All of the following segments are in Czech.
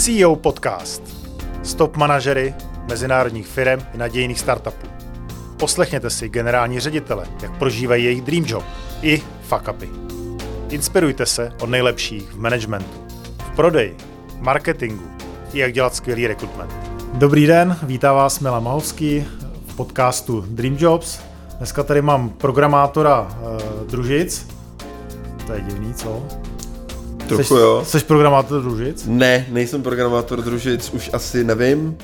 CEO Podcast. Stop manažery mezinárodních firm i nadějných startupů. Poslechněte si generální ředitele, jak prožívají jejich dream job i fuck upy. Inspirujte se od nejlepších v managementu, v prodeji, marketingu i jak dělat skvělý rekrutment. Dobrý den, vítá vás Milan Mahovský v podcastu Dream Jobs. Dneska tady mám programátora uh, Družic. To je divný, co? Trochu Jseš, jo. Jsi programátor Družic? Ne, nejsem programátor družic, už asi nevím,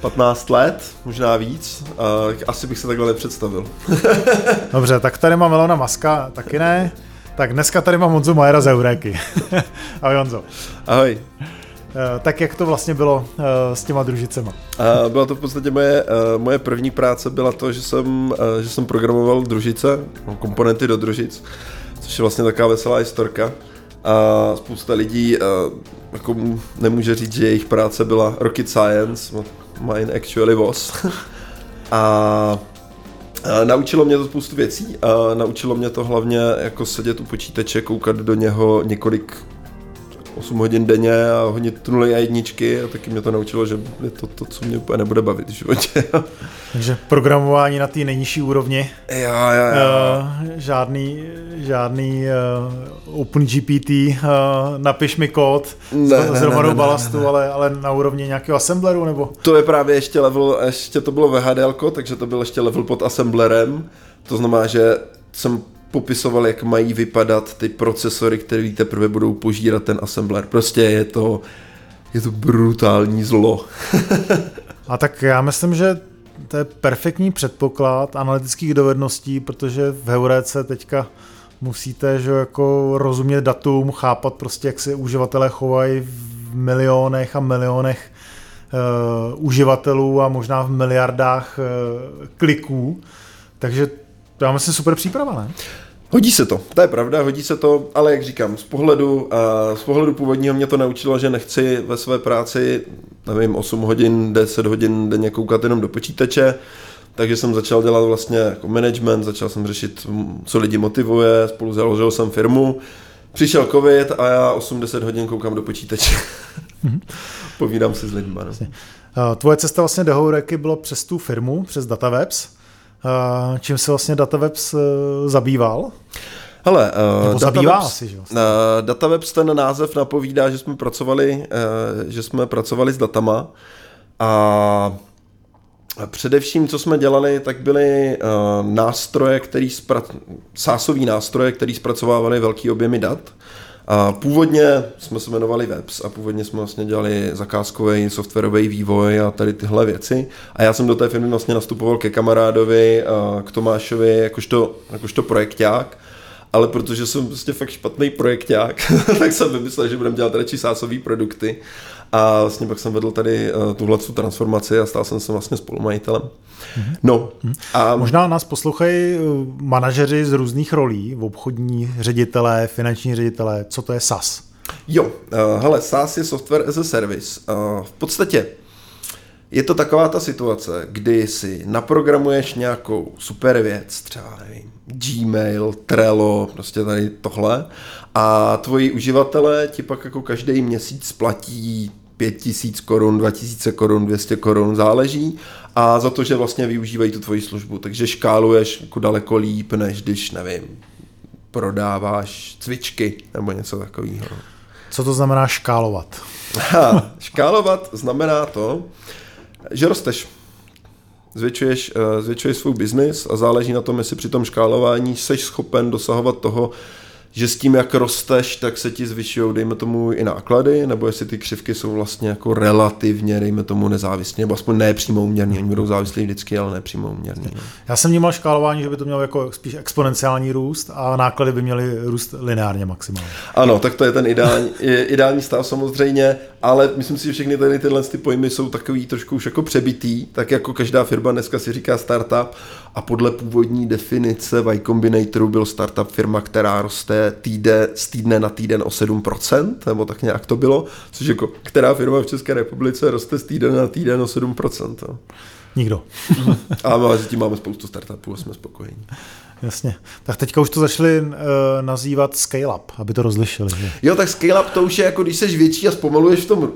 15 let, možná víc, a asi bych se takhle nepředstavil. Dobře, tak tady mám Elona Maska, taky ne. Tak dneska tady mám Honzu Majera z Euréky. Ahoj Honzo. Ahoj. Eh, Tak jak to vlastně bylo eh, s těma družicema? Byla to v podstatě moje, eh, moje první práce, byla to, že jsem, eh, že jsem programoval družice, no, komponenty do družic, což je vlastně taková veselá historka. A spousta lidí eh, jako nemůže říct, že jejich práce byla rocket science, no, mine actually was. a Naučilo mě to spoustu věcí naučilo mě to hlavně jako sedět u počítače, koukat do něho několik 8 hodin denně a hodně nuly a jedničky a taky mě to naučilo, že je to to, co mě úplně nebude bavit v životě. Takže programování na té nejnižší úrovni, jo, jo, jo. uh, žádný, žádný uh, OpenGPT, uh, napiš mi kód Ne, s, ne, s ne, hromadou balastu, ne, ne. Ale, ale na úrovni nějakého assembleru nebo? To je právě ještě level, ještě to bylo VHDL, takže to byl ještě level pod assemblerem, to znamená, že jsem popisoval, jak mají vypadat ty procesory, které teprve budou požírat ten assembler. Prostě je to, je to brutální zlo. A tak já myslím, že to je perfektní předpoklad analytických dovedností, protože v Heuréce teďka musíte že jako rozumět datum, chápat prostě, jak se uživatelé chovají v milionech a milionech uh, uživatelů a možná v miliardách uh, kliků. Takže já myslím super příprava, ne? Hodí se to, to je pravda, hodí se to, ale jak říkám, z pohledu, a z pohledu původního mě to naučilo, že nechci ve své práci, nevím, 8 hodin, 10 hodin denně koukat jenom do počítače, takže jsem začal dělat vlastně jako management, začal jsem řešit, co lidi motivuje, spolu založil jsem firmu, přišel covid a já 8-10 hodin koukám do počítače. Povídám si s lidmi. No. Tvoje cesta vlastně do Heuréky bylo přes tu firmu, přes Datawebs. Uh, Čím se vlastně Datawebs uh, zabýval? Hele, Nebo uh, zabývá Datawebs, asi, že uh, Datawebs ten název napovídá, že jsme pracovali, uh, že jsme pracovali s datama a především, co jsme dělali, tak byly uh, nástroje, který spra- sásový nástroje, který zpracovávaly velký objemy dat. A původně jsme se jmenovali Webs a původně jsme vlastně dělali zakázkový softwarový vývoj a tady tyhle věci. A já jsem do té firmy vlastně nastupoval ke kamarádovi, k Tomášovi, jakožto, jakožto projekták ale protože jsem prostě fakt špatný projekták, tak jsem vymyslel, že budeme dělat radši sásové produkty a vlastně pak jsem vedl tady uh, tuhle tu transformaci a stal jsem se vlastně spolumajitelem. No a Možná nás poslouchají uh, manažeři z různých rolí, obchodní ředitelé, finanční ředitelé, co to je SAS? jo, uh, hele, SaaS je software as a service. Uh, v podstatě je to taková ta situace, kdy si naprogramuješ nějakou super věc, třeba nevím, Gmail, Trello, prostě tady tohle a tvoji uživatelé ti pak jako každý měsíc platí 5000 korun, 2000 korun, 200 korun, záleží a za to, že vlastně využívají tu tvoji službu, takže škáluješ jako daleko líp, než když, nevím, prodáváš cvičky nebo něco takového. Co to znamená škálovat? Ha, škálovat znamená to, že rosteš. Zvětšuješ, eh, zvětšuješ svůj biznis a záleží na tom, jestli při tom škálování jsi schopen dosahovat toho, že s tím, jak rosteš, tak se ti zvyšují, dejme tomu, i náklady, nebo jestli ty křivky jsou vlastně jako relativně, dejme tomu, nezávislé, nebo aspoň ne přímo uměrný. Oni budou závislí vždycky, ale ne přímo uměrný. No. Já jsem vnímal škálování, že by to mělo jako spíš exponenciální růst a náklady by měly růst lineárně maximálně. Ano, tak to je ten ideální, ideální stav samozřejmě, ale myslím si, že všechny tady tyhle ty pojmy jsou takový trošku už jako přebitý, tak jako každá firma dneska si říká startup a podle původní definice Y Combinatoru byl startup firma, která roste týde, z týdne na týden o 7%, nebo tak nějak to bylo, což jako která firma v České republice roste z týden na týden o 7%. jo. Nikdo. A my tím máme spoustu startupů a jsme spokojení. Jasně. Tak teďka už to začali uh, nazývat scale-up, aby to rozlišili. Že? Jo, tak scale up to už je jako, když jsi větší a zpomaluješ v tom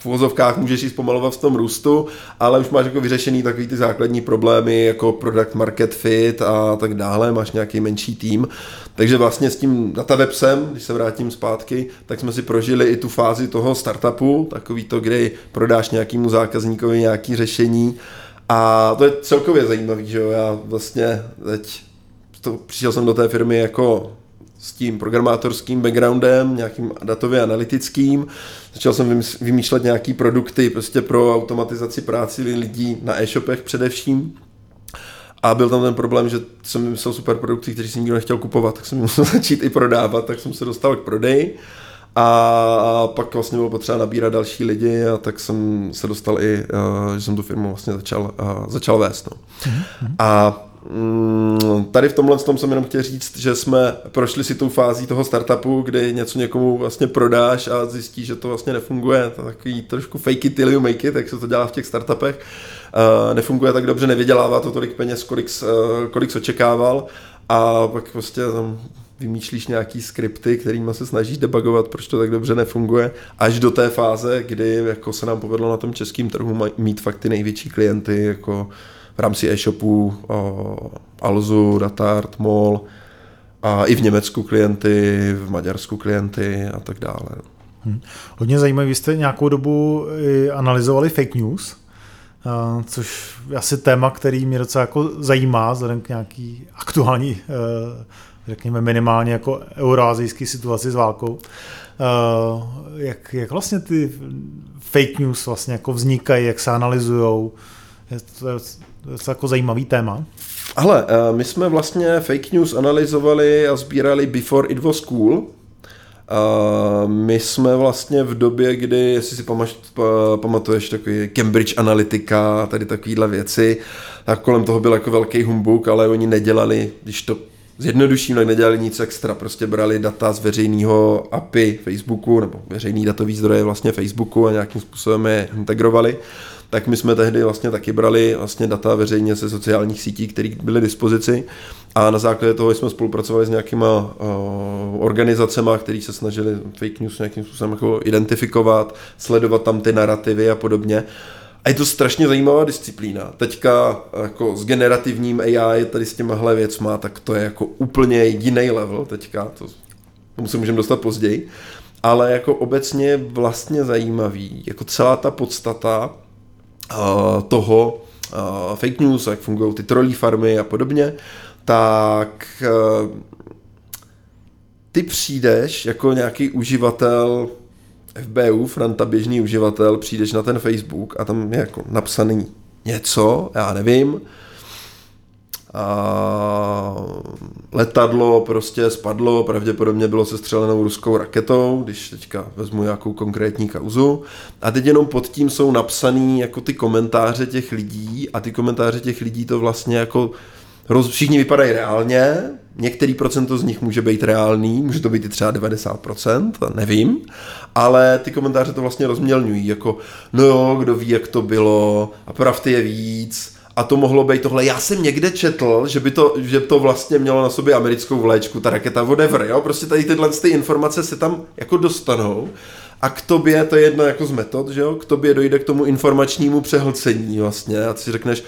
v uvozovkách můžeš i zpomalovat v tom růstu, ale už máš jako vyřešený takový ty základní problémy jako product market fit a tak dále, máš nějaký menší tým. Takže vlastně s tím datawebsem, když se vrátím zpátky, tak jsme si prožili i tu fázi toho startupu, takový to, kdy prodáš nějakému zákazníkovi nějaký řešení a to je celkově zajímavý, že jo, já vlastně teď to, přišel jsem do té firmy jako s tím programátorským backgroundem, nějakým datově analytickým. Začal jsem vymýšlet nějaký produkty prostě pro automatizaci práci lidí na e-shopech především. A byl tam ten problém, že jsem vymyslel super produkty, které si nikdo nechtěl kupovat, tak jsem musel začít i prodávat, tak jsem se dostal k prodeji. A pak vlastně bylo potřeba nabírat další lidi a tak jsem se dostal i, uh, že jsem tu firmu vlastně začal, uh, začal vést. No. Mm-hmm. A Mm, tady v tomhle tom jsem jenom chtěl říct, že jsme prošli si tou fází toho startupu, kdy něco někomu vlastně prodáš a zjistíš, že to vlastně nefunguje. To takový trošku fake it till you make it, jak se to dělá v těch startupech. Uh, nefunguje tak dobře, nevydělává to tolik peněz, kolik, uh, kolik očekával. A pak prostě tam vymýšlíš nějaký skripty, kterými se snažíš debugovat, proč to tak dobře nefunguje, až do té fáze, kdy jako se nám povedlo na tom českém trhu mít fakt ty největší klienty, jako v rámci e-shopů Alzu, Datart, MOL a i v Německu klienty, v Maďarsku klienty a tak dále. Hmm. Hodně zajímavé, vy jste nějakou dobu analyzovali fake news, což je asi téma, který mě docela jako zajímá, vzhledem k nějaký aktuální, e, řekněme minimálně jako euroazijské situaci s válkou. E, jak, jak vlastně ty fake news vlastně jako vznikají, jak se analyzují? Je to to je jako zajímavý téma. Ale eh, my jsme vlastně fake news analyzovali a sbírali before it was cool. A my jsme vlastně v době, kdy, jestli si pamatuješ, takový Cambridge Analytica, tady takovýhle věci, tak kolem toho byl jako velký humbuk, ale oni nedělali, když to zjednoduším, tak nedělali nic extra, prostě brali data z veřejného API Facebooku, nebo veřejný datový zdroje vlastně Facebooku a nějakým způsobem je integrovali tak my jsme tehdy vlastně taky brali vlastně data veřejně ze sociálních sítí, které byly dispozici a na základě toho jsme spolupracovali s nějakýma uh, organizacemi, které se snažili fake news nějakým způsobem jako identifikovat, sledovat tam ty narrativy a podobně. A je to strašně zajímavá disciplína. Teďka jako s generativním AI tady s těmahle věcma, tak to je jako úplně jiný level teďka, to, tomu se můžeme dostat později. Ale jako obecně vlastně zajímavý, jako celá ta podstata toho fake news, jak fungují ty trolí farmy a podobně, tak ty přijdeš jako nějaký uživatel FBU, Franta běžný uživatel, přijdeš na ten Facebook a tam je jako napsaný něco, já nevím, a letadlo prostě spadlo, pravděpodobně bylo sestřelenou ruskou raketou, když teďka vezmu nějakou konkrétní kauzu. A teď jenom pod tím jsou napsaný jako ty komentáře těch lidí a ty komentáře těch lidí to vlastně jako roz, všichni vypadají reálně, některý procento z nich může být reálný, může to být i třeba 90%, nevím, ale ty komentáře to vlastně rozmělňují, jako no jo, kdo ví, jak to bylo a pravdy je víc a to mohlo být tohle. Já jsem někde četl, že by to, že to vlastně mělo na sobě americkou vléčku, ta raketa, whatever, jo, prostě tady tyhle ty informace se tam jako dostanou. A k tobě, to je jedna jako z metod, že jo, k tobě dojde k tomu informačnímu přehlcení vlastně. A ty si řekneš,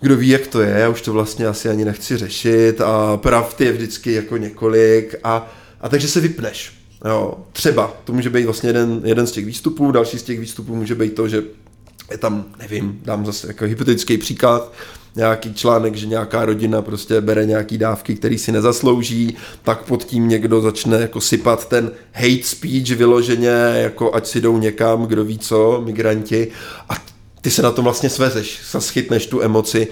kdo ví, jak to je, já už to vlastně asi ani nechci řešit a pravd je vždycky jako několik. A, a takže se vypneš. Jo, třeba, to může být vlastně jeden, jeden z těch výstupů, další z těch výstupů může být to, že je tam, nevím, dám zase jako hypotetický příklad, nějaký článek, že nějaká rodina prostě bere nějaký dávky, který si nezaslouží, tak pod tím někdo začne jako sypat ten hate speech vyloženě, jako ať si jdou někam, kdo ví co, migranti a ty se na tom vlastně svezeš, schytneš tu emoci.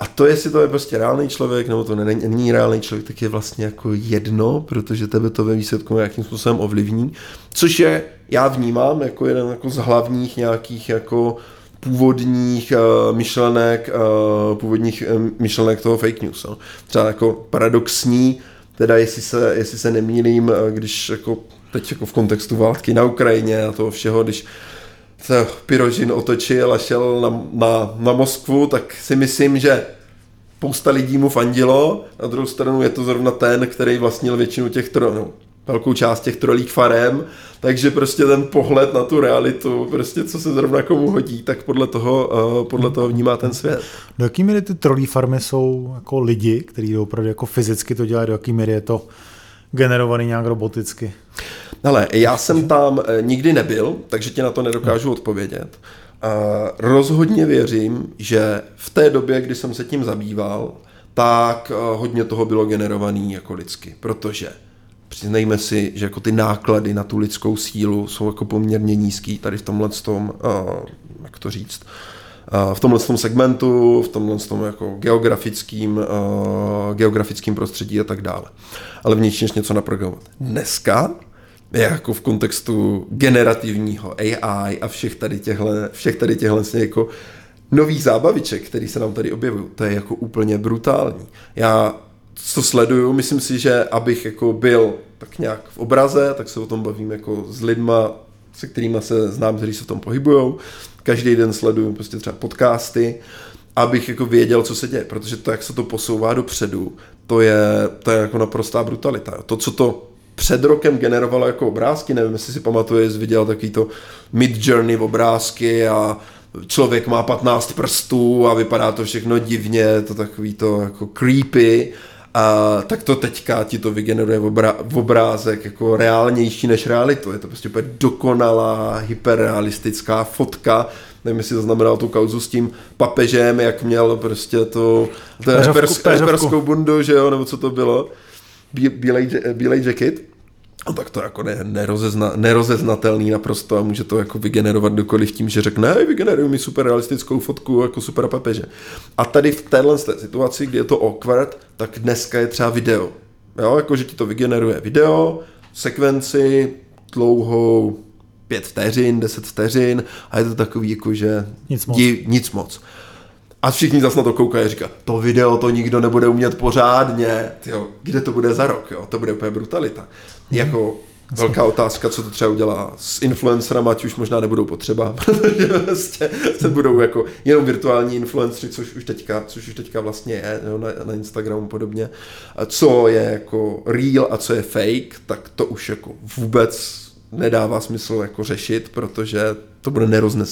A to, jestli to je prostě reálný člověk, nebo to není, není reálný člověk, tak je vlastně jako jedno, protože tebe to ve výsledku nějakým způsobem ovlivní, což je, já vnímám jako jeden jako z hlavních nějakých jako původních uh, myšlenek, uh, původních uh, myšlenek toho fake news. No. Třeba jako paradoxní, teda jestli se, jestli se nemýlím, když jako teď jako v kontextu války na Ukrajině a toho všeho, když se Pirožin otočil a šel na, na, na Moskvu, tak si myslím, že spousta lidí mu fandilo, na druhou stranu je to zrovna ten, který vlastnil většinu těch tronů. Velkou část těch trolích farem, takže prostě ten pohled na tu realitu, prostě co se zrovna komu hodí, tak podle toho, uh, podle toho vnímá ten svět. Do jaký míry ty trolí farmy jsou jako lidi, kteří opravdu jako fyzicky to dělají, do jaký míry je to generovaný nějak roboticky? Ale já jsem tam eh, nikdy nebyl, takže ti na to nedokážu odpovědět. A rozhodně věřím, že v té době, kdy jsem se tím zabýval, tak eh, hodně toho bylo generovaný jako lidsky, protože přiznejme si, že jako ty náklady na tu lidskou sílu jsou jako poměrně nízký tady v tomhle tom, uh, jak to říct, uh, v tomhle tom segmentu, v tomhle tom jako geografickým, uh, geografickým prostředí a tak dále. Ale v než něco naprogramovat. Dneska jako v kontextu generativního AI a všech tady těchto, všech tady vlastně jako nových zábaviček, který se nám tady objevují, to je jako úplně brutální. Já co sleduju, myslím si, že abych jako byl tak nějak v obraze, tak se o tom bavím jako s lidma, se kterými se znám, kteří se v tom pohybují. Každý den sleduju prostě třeba podcasty, abych jako věděl, co se děje, protože to, jak se to posouvá dopředu, to je, to je jako naprostá brutalita. To, co to před rokem generovalo jako obrázky, nevím, jestli si pamatuješ, viděl takový to mid journey obrázky a člověk má 15 prstů a vypadá to všechno divně, to takový to jako creepy a tak to teďka ti to vygeneruje v, obra- v obrázek jako reálnější než realitu. Je to prostě úplně dokonalá, hyperrealistická fotka. Nevím, jestli to znamenalo tu kauzu s tím papežem, jak měl prostě to, to perskou bundu, že jo, nebo co to bylo. Bílej, bílej jacket. No tak to jako ne, nerozezna, nerozeznatelný naprosto a může to jako vygenerovat kdokoliv tím, že řekne, hej, vygeneruj mi super realistickou fotku jako super papeže. A tady v téhle situaci, kdy je to awkward, tak dneska je třeba video. Jo, jako že ti to vygeneruje video, sekvenci, dlouhou pět vteřin, deset vteřin a je to takový jako, že nic moc. Di, nic moc. A všichni zase na to koukají a říká, to video to nikdo nebude umět pořádně, tyjo, kde to bude za rok, jo? to bude úplně brutalita. Hmm. Jako velká otázka, co to třeba udělá s influencerama, ať už možná nebudou potřeba, protože vlastně se budou jako jenom virtuální influencery, což už teďka, což už teďka vlastně je jo, na, na Instagramu podobně. A co je jako real a co je fake, tak to už jako vůbec nedává smysl jako řešit, protože to bude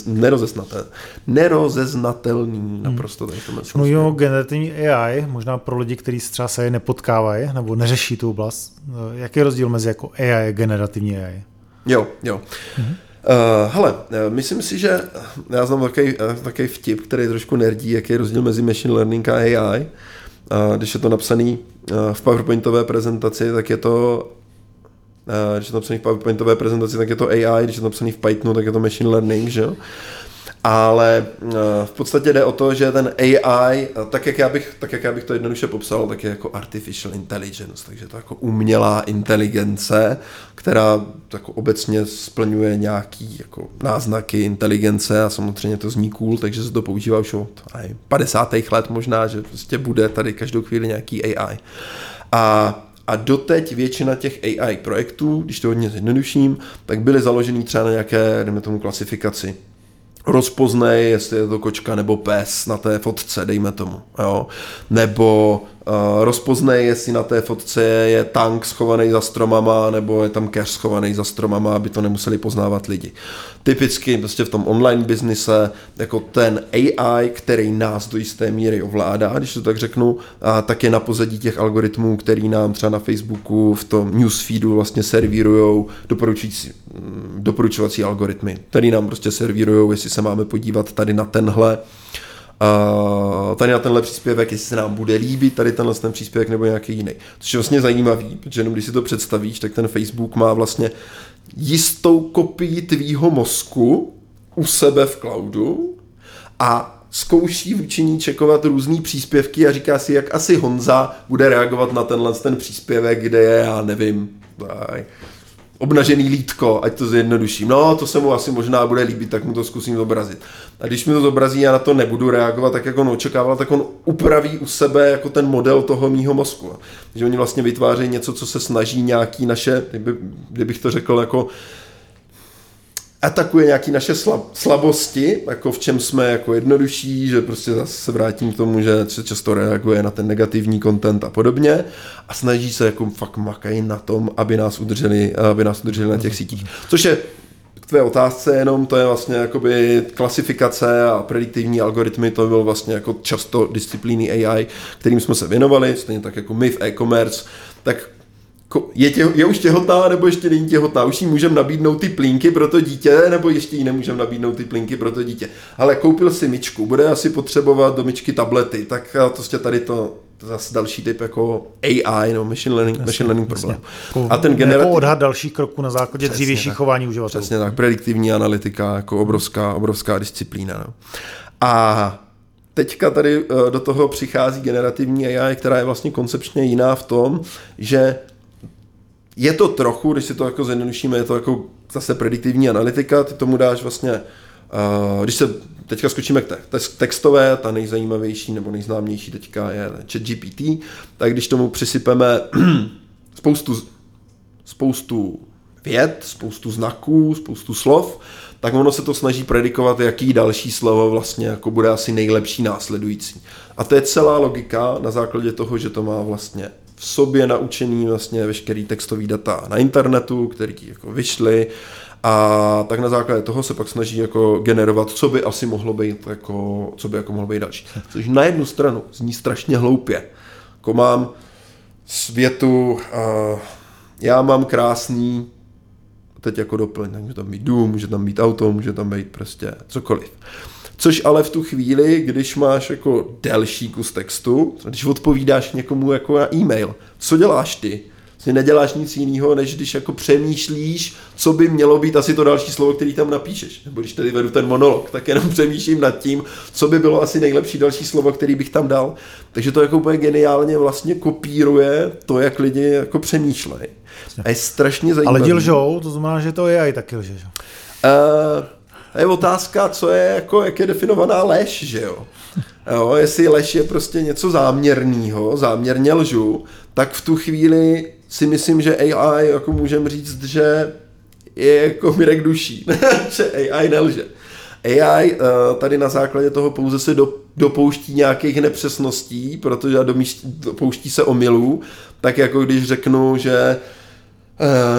nerozesnatelný. Nerozeznatelný hmm. naprosto tady to Mluvíme o generativní AI, možná pro lidi, kteří se třeba se je nepotkávají nebo neřeší tu oblast. Eh, jaký je rozdíl mezi jako AI a generativní AI? Jo, jo. Mm-hmm. Uh, hele, myslím si, že já znám takový, takový vtip, který je trošku nerdí, jaký je rozdíl mezi machine learning a AI. Uh, když je to napsaný uh, v PowerPointové prezentaci, tak je to Eh, když je to napsaný v PowerPointové prezentaci, tak je to AI, když je to napsaný v Pythonu, tak je to machine learning, že jo? Ale eh, v podstatě jde o to, že ten AI, eh, tak jak já bych, tak jak já bych to jednoduše popsal, tak je jako artificial intelligence, takže to jako umělá inteligence, která jako obecně splňuje nějaký jako náznaky inteligence a samozřejmě to zní cool, takže se to používá už od 50. let možná, že prostě bude tady každou chvíli nějaký AI. A a doteď většina těch AI projektů, když to hodně zjednoduším, tak byly založený třeba na nějaké, jdeme tomu, klasifikaci rozpoznej, jestli je to kočka nebo pes na té fotce, dejme tomu, jo? nebo rozpoznej, jestli na té fotce je tank schovaný za stromama, nebo je tam cash schovaný za stromama, aby to nemuseli poznávat lidi. Typicky prostě v tom online biznise, jako ten AI, který nás do jisté míry ovládá, když to tak řeknu, a tak je na pozadí těch algoritmů, který nám třeba na Facebooku v tom newsfeedu vlastně servírují doporučující, doporučovací algoritmy, který nám prostě servírují, jestli se máme podívat tady na tenhle uh, tady na tenhle příspěvek, jestli se nám bude líbit tady tenhle ten příspěvek nebo nějaký jiný. Což je vlastně zajímavý, protože jenom když si to představíš, tak ten Facebook má vlastně jistou kopii tvýho mozku u sebe v cloudu a zkouší vůči ní čekovat různý příspěvky a říká si, jak asi Honza bude reagovat na tenhle ten příspěvek, kde je, já nevím, obnažený lítko, ať to zjednoduším. No, to se mu asi možná bude líbit, tak mu to zkusím zobrazit. A když mi to zobrazí, já na to nebudu reagovat tak, jak on očekával, tak on upraví u sebe jako ten model toho mýho mozku. Že oni vlastně vytvářejí něco, co se snaží nějaký naše, kdyby, kdybych to řekl jako atakuje nějaké naše slab, slabosti, jako v čem jsme jako jednodušší, že prostě zase se vrátím k tomu, že se často reaguje na ten negativní content a podobně a snaží se jako fakt makají na tom, aby nás udrželi, aby nás udrželi na těch sítích. Což je k tvé otázce jenom, to je vlastně jakoby klasifikace a prediktivní algoritmy, to byl vlastně jako často disciplíny AI, kterým jsme se věnovali, stejně tak jako my v e-commerce, tak je, tě, je už těhotná nebo ještě není těhotná, už jí můžeme nabídnout ty plínky pro to dítě, nebo ještě jí nemůžeme nabídnout ty plínky pro to dítě. Ale koupil si myčku, bude asi potřebovat do myčky tablety, tak prostě tady to, to zase další typ jako AI, no, machine learning, jasně, machine learning problém. Jako, a ten generativ... Jako odhad dalších kroků na základě dřívějších chování uživatelů. Přesně tak, prediktivní analytika, jako obrovská, obrovská disciplína. No. A teďka tady eh, do toho přichází generativní AI, která je vlastně koncepčně jiná v tom, že je to trochu, když si to jako zjednodušíme, je to jako zase prediktivní analytika, ty tomu dáš vlastně, uh, když se teďka skočíme k te- textové, ta nejzajímavější nebo nejznámější teďka je ChatGPT, tak když tomu přisypeme spoustu, spoustu věd, spoustu znaků, spoustu slov, tak ono se to snaží predikovat, jaký další slovo vlastně jako bude asi nejlepší následující. A to je celá logika na základě toho, že to má vlastně v sobě naučený vlastně veškerý textový data na internetu, který jako vyšly a tak na základě toho se pak snaží jako generovat, co by asi mohlo být jako, co by jako mohlo být další. Což na jednu stranu zní strašně hloupě. Jako mám světu, já mám krásný teď jako doplň, může tam být dům, může tam být auto, může tam být prostě cokoliv. Což ale v tu chvíli, když máš jako delší kus textu, když odpovídáš někomu jako na e-mail, co děláš ty? Vlastně neděláš nic jiného, než když jako přemýšlíš, co by mělo být asi to další slovo, který tam napíšeš. Nebo když tady vedu ten monolog, tak jenom přemýšlím nad tím, co by bylo asi nejlepší další slovo, který bych tam dal. Takže to jako úplně geniálně vlastně kopíruje to, jak lidi jako přemýšlejí. A je strašně zajímavé. Ale lžou, to znamená, že to je i taky lže. Uh, je otázka, co je, jako, jak je definovaná lež, že jo? jo jestli lež je prostě něco záměrného, záměrně lžu, tak v tu chvíli si myslím, že AI, jako můžeme říct, že je jako Mirek duší, že AI nelže. AI eh, tady na základě toho pouze se do, dopouští nějakých nepřesností, protože dopouští se omylů, tak jako když řeknu, že Uh,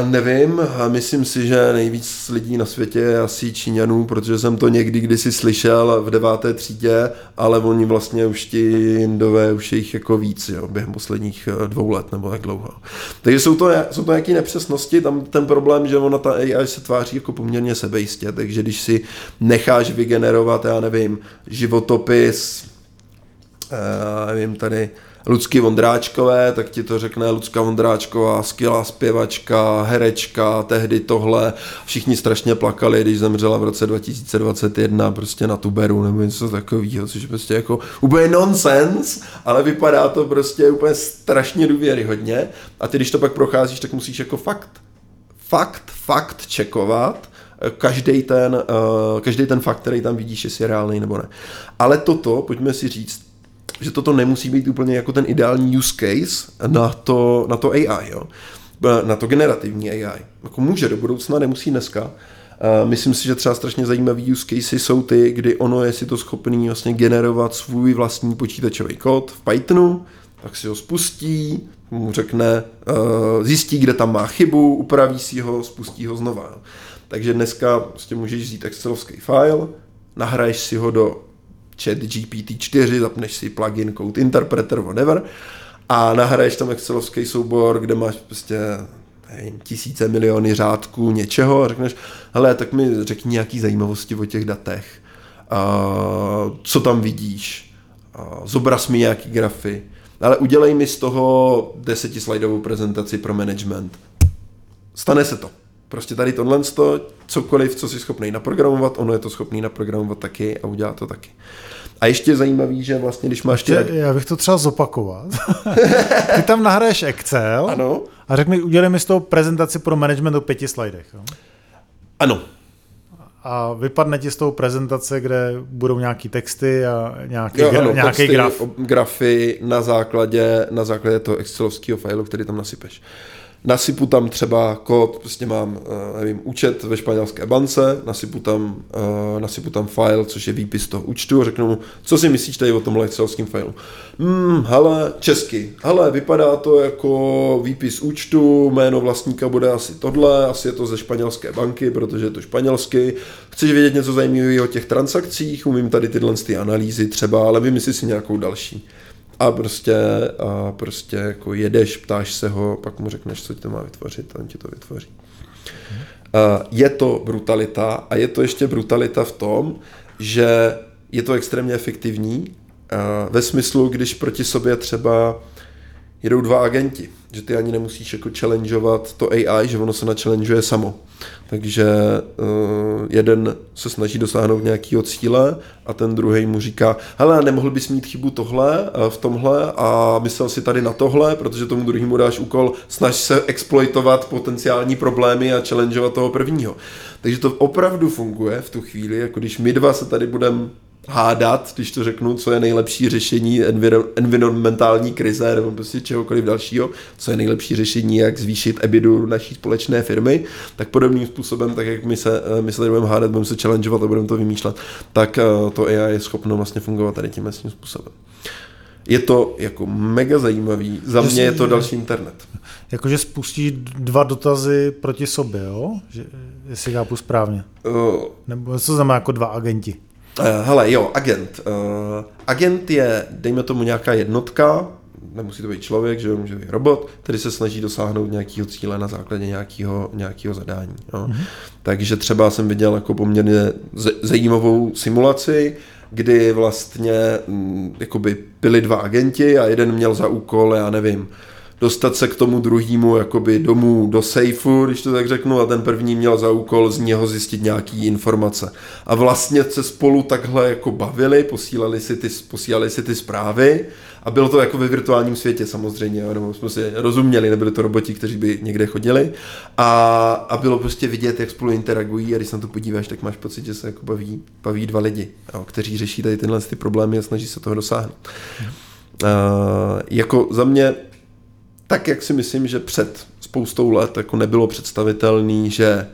nevím, myslím si, že nejvíc lidí na světě je asi Číňanů, protože jsem to někdy kdysi slyšel v deváté třídě, ale oni vlastně už ti Indové, už jich jako víc, jo, během posledních eh, dvou let nebo jak dlouho. Takže jsou to, jsou to nějaké nepřesnosti, tam ten problém, že ona ta AI se tváří jako poměrně sebejistě, takže když si necháš vygenerovat, já nevím, životopis, uh, nevím tady, Lucky Vondráčkové, tak ti to řekne Lucka Vondráčková, skvělá zpěvačka, herečka, tehdy tohle. Všichni strašně plakali, když zemřela v roce 2021 prostě na tuberu nebo něco takového, což je prostě jako úplně nonsens, ale vypadá to prostě úplně strašně důvěryhodně. A ty, když to pak procházíš, tak musíš jako fakt, fakt, fakt čekovat, každý ten, uh, každý ten fakt, který tam vidíš, jestli je reálný nebo ne. Ale toto, pojďme si říct, že toto nemusí být úplně jako ten ideální use case na to, na to AI, jo? na to generativní AI. Jako může do budoucna, nemusí dneska. Myslím si, že třeba strašně zajímavý use cases jsou ty, kdy ono je si to schopný vlastně generovat svůj vlastní počítačový kód v Pythonu, tak si ho spustí, mu řekne, zjistí, kde tam má chybu, upraví si ho, spustí ho znova. Takže dneska prostě můžeš vzít excelovský file, nahraješ si ho do chat GPT-4, zapneš si plugin Code Interpreter, whatever, a nahraješ tam excelovský soubor, kde máš prostě nevím, tisíce miliony řádků něčeho a řekneš, hele, tak mi řekni nějaký zajímavosti o těch datech, uh, co tam vidíš, uh, zobraz mi nějaký grafy, ale udělej mi z toho desetislajdovou prezentaci pro management. Stane se to. Prostě tady tohle, cokoliv, co jsi schopný naprogramovat, ono je to schopný naprogramovat taky a udělá to taky. A ještě je zajímavý, že vlastně, když máš... Ještě, Já bych to třeba zopakovat. Ty tam nahraješ Excel ano. a řekni, udělej mi z toho prezentaci pro management o pěti slidech. Jo? Ano. A vypadne ti z toho prezentace, kde budou nějaký texty a nějaký, jo, ano, nějaký texty, graf. grafy na základě, na základě toho excelovského failu, který tam nasypeš. Nasypu tam třeba kód, prostě mám, uh, nevím, účet ve španělské bance, nasypu tam, uh, nasypu tam file, což je výpis toho účtu a řeknu mu, co si myslíš tady o tomhle excelovském failu. Hmm, hele, česky, hele, vypadá to jako výpis účtu, jméno vlastníka bude asi tohle, asi je to ze španělské banky, protože je to španělsky. Chceš vědět něco zajímavého o těch transakcích, umím tady tyhle ty analýzy třeba, ale vymysli si nějakou další a prostě, a prostě jako jedeš, ptáš se ho, pak mu řekneš, co ti to má vytvořit a on ti to vytvoří. Je to brutalita a je to ještě brutalita v tom, že je to extrémně efektivní ve smyslu, když proti sobě třeba jedou dva agenti, že ty ani nemusíš jako challengeovat to AI, že ono se načallengeuje samo. Takže uh, jeden se snaží dosáhnout nějakého cíle a ten druhý mu říká, hele, nemohl bys mít chybu tohle, uh, v tomhle a myslel si tady na tohle, protože tomu druhému dáš úkol, snaž se exploitovat potenciální problémy a challengeovat toho prvního. Takže to opravdu funguje v tu chvíli, jako když my dva se tady budeme hádat, když to řeknu, co je nejlepší řešení enviro, environmentální krize nebo prostě čehokoliv dalšího, co je nejlepší řešení, jak zvýšit ebidu naší společné firmy, tak podobným způsobem, tak jak my se, my se tady budeme hádat, budeme se challengeovat a budeme to vymýšlet, tak eh, to AI je schopno vlastně fungovat tady tím způsobem. Je to jako mega zajímavý. Za mě je to další internet. Jakože spustí dva dotazy proti sobě, jo? Že, jestli chápu správně. Uh, Nebo co znamená jako dva agenti? Uh, hele, jo, agent. Uh, agent je, dejme tomu, nějaká jednotka, nemusí to být člověk, že může být robot, který se snaží dosáhnout nějakého cíle na základě nějakého, nějakého zadání. Jo. Mm-hmm. Takže třeba jsem viděl jako poměrně zajímavou simulaci, kdy vlastně mm, jakoby byli dva agenti a jeden měl za úkol, já nevím, dostat se k tomu druhému jakoby domů do sejfu, když to tak řeknu, a ten první měl za úkol z něho zjistit nějaký informace. A vlastně se spolu takhle jako bavili, posílali si ty, posílali si ty zprávy a bylo to jako ve virtuálním světě samozřejmě, nebo jsme si rozuměli, nebyli to roboti, kteří by někde chodili a, a bylo prostě vidět, jak spolu interagují a když se na to podíváš, tak máš pocit, že se jako baví, baví dva lidi, jo, kteří řeší tady tyhle ty problémy a snaží se toho dosáhnout. Uh, jako za mě tak, jak si myslím, že před spoustou let jako nebylo představitelný, že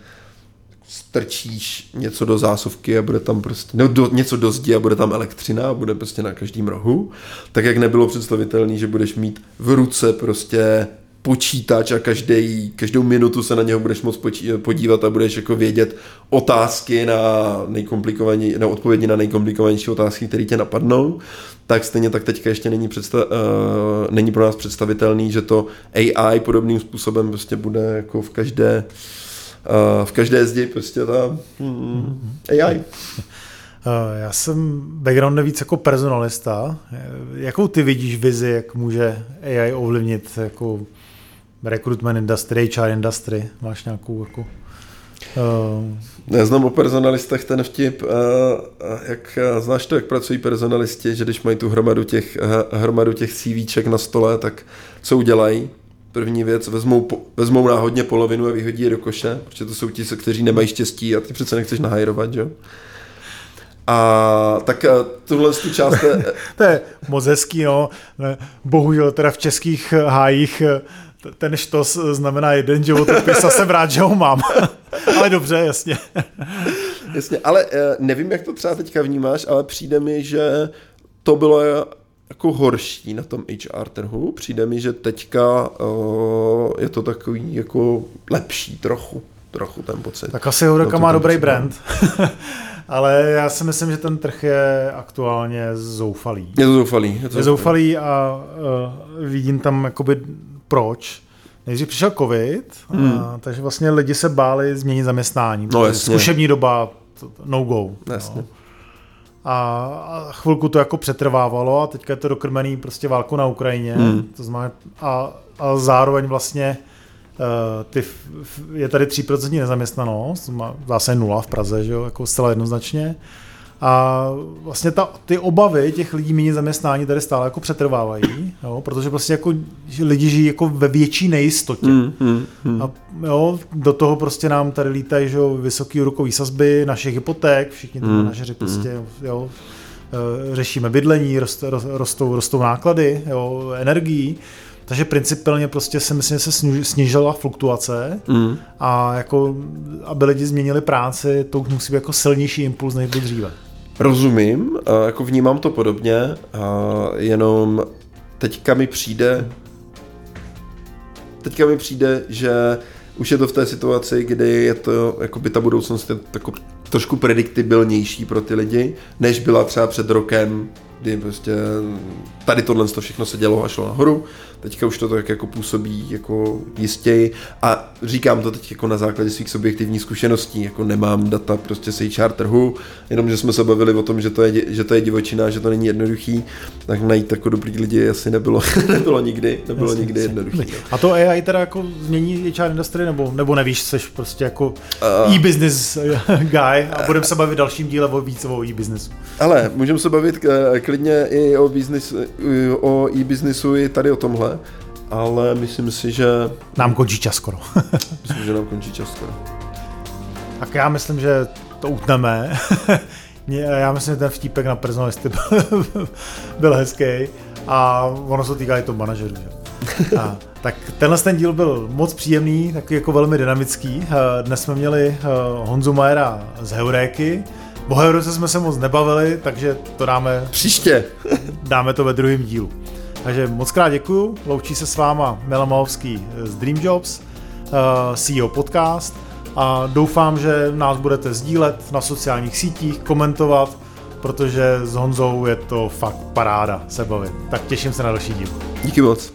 strčíš něco do zásuvky a bude tam prostě, no, do, něco do zdi a bude tam elektřina a bude prostě na každém rohu, tak jak nebylo představitelný, že budeš mít v ruce prostě počítač a každý, každou minutu se na něho budeš moc podívat a budeš jako vědět otázky na nejkomplikovanější, na odpovědi na nejkomplikovanější otázky, které tě napadnou, tak stejně tak teďka ještě není, uh, není pro nás představitelný, že to AI podobným způsobem prostě bude jako v každé uh, v každé zdi prostě ta hmm, AI. Eh, já jsem background víc jako personalista. Jakou ty vidíš vizi, jak může AI ovlivnit jako recruitment industry, HR industry? Máš nějakou jako... Uh... Já znám o personalistech ten vtip, uh, jak znáš to, jak pracují personalisti, že když mají tu hromadu těch, hromadu těch CVček na stole, tak co udělají? První věc, vezmou, vezmou náhodně polovinu a vyhodí je do koše, protože to jsou ti, kteří nemají štěstí a ty přece nechceš nahajrovat, že? A tak tuhle tu část... to je moc hezký, no. Bohužel teda v českých hájích ten štos znamená jeden životopis a jsem rád, že ho mám. ale dobře, jasně. jasně, ale eh, nevím, jak to třeba teďka vnímáš, ale přijde mi, že to bylo jako horší na tom HR trhu. Přijde mi, že teďka uh, je to takový jako lepší trochu, trochu ten pocit. Tak asi Horeca má dobrý brand. ale já si myslím, že ten trh je aktuálně zoufalý. Je to zoufalý. Je, to je zoufalý a uh, vidím tam jakoby proč. Nejdřív přišel covid, hmm. a, takže vlastně lidi se báli změnit zaměstnání. No, jasně. Zkušební doba, no go. Jasně. No. A, chvilku to jako přetrvávalo a teďka je to dokrmený prostě válku na Ukrajině. Hmm. To znamená, a, a zároveň vlastně uh, ty, je tady 3% nezaměstnanost, zase nula v Praze, že jo, jako zcela jednoznačně. A vlastně ta, ty obavy těch lidí méně zaměstnání tady stále jako přetrvávají, jo, protože prostě jako lidi žijí jako ve větší nejistotě. Mm, mm, mm. A jo, do toho prostě nám tady lítají že jo, vysoký úrokový sazby našich hypoték, všichni ty mm, manažeři mm. prostě jo, e, řešíme bydlení, rost, rostou, rostou náklady, jo, energií. Takže principiálně prostě si myslím, že se snížila fluktuace mm. a jako, aby lidi změnili práci, to musí být jako silnější impuls, než byl dříve. Rozumím, jako vnímám to podobně, jenom teďka mi přijde, teďka mi přijde, že už je to v té situaci, kdy je to, jako by ta budoucnost je tako, trošku prediktibilnější pro ty lidi, než byla třeba před rokem, kdy prostě tady tohle všechno se dělo a šlo nahoru teďka už to tak jako působí jako jistěji a říkám to teď jako na základě svých subjektivních zkušeností, jako nemám data prostě z HR trhu, jenom že jsme se bavili o tom, že to je, že to je divočina, že to není jednoduchý, tak najít jako dobrý lidi asi nebylo, nebylo nikdy, nebylo jasně, nikdy jednoduchý. No. A to AI teda jako změní HR industry, nebo, nebo nevíš, jsi prostě jako uh, e-business guy a budeme se bavit dalším díle o více o e-businessu. Ale můžeme se bavit uh, klidně i o, business, o e-businessu i tady o tomhle, ale myslím si, že... Nám končí čas skoro. myslím, že nám končí čas skoro. Tak já myslím, že to utneme. já myslím, že ten vtípek na personalisty byl, byl hezký a ono se týká i toho manažeru. Že? A, tak tenhle ten díl byl moc příjemný, taky jako velmi dynamický. Dnes jsme měli eh, Honzu Majera z Heuréky. O Heuréce jsme se moc nebavili, takže to dáme... Příště. dáme to ve druhém dílu. Takže moc krát děkuju, loučí se s váma Milan Malovský z Dream Jobs, eh, CEO podcast a doufám, že nás budete sdílet na sociálních sítích, komentovat, protože s Honzou je to fakt paráda se bavit. Tak těším se na další díl. Díky moc.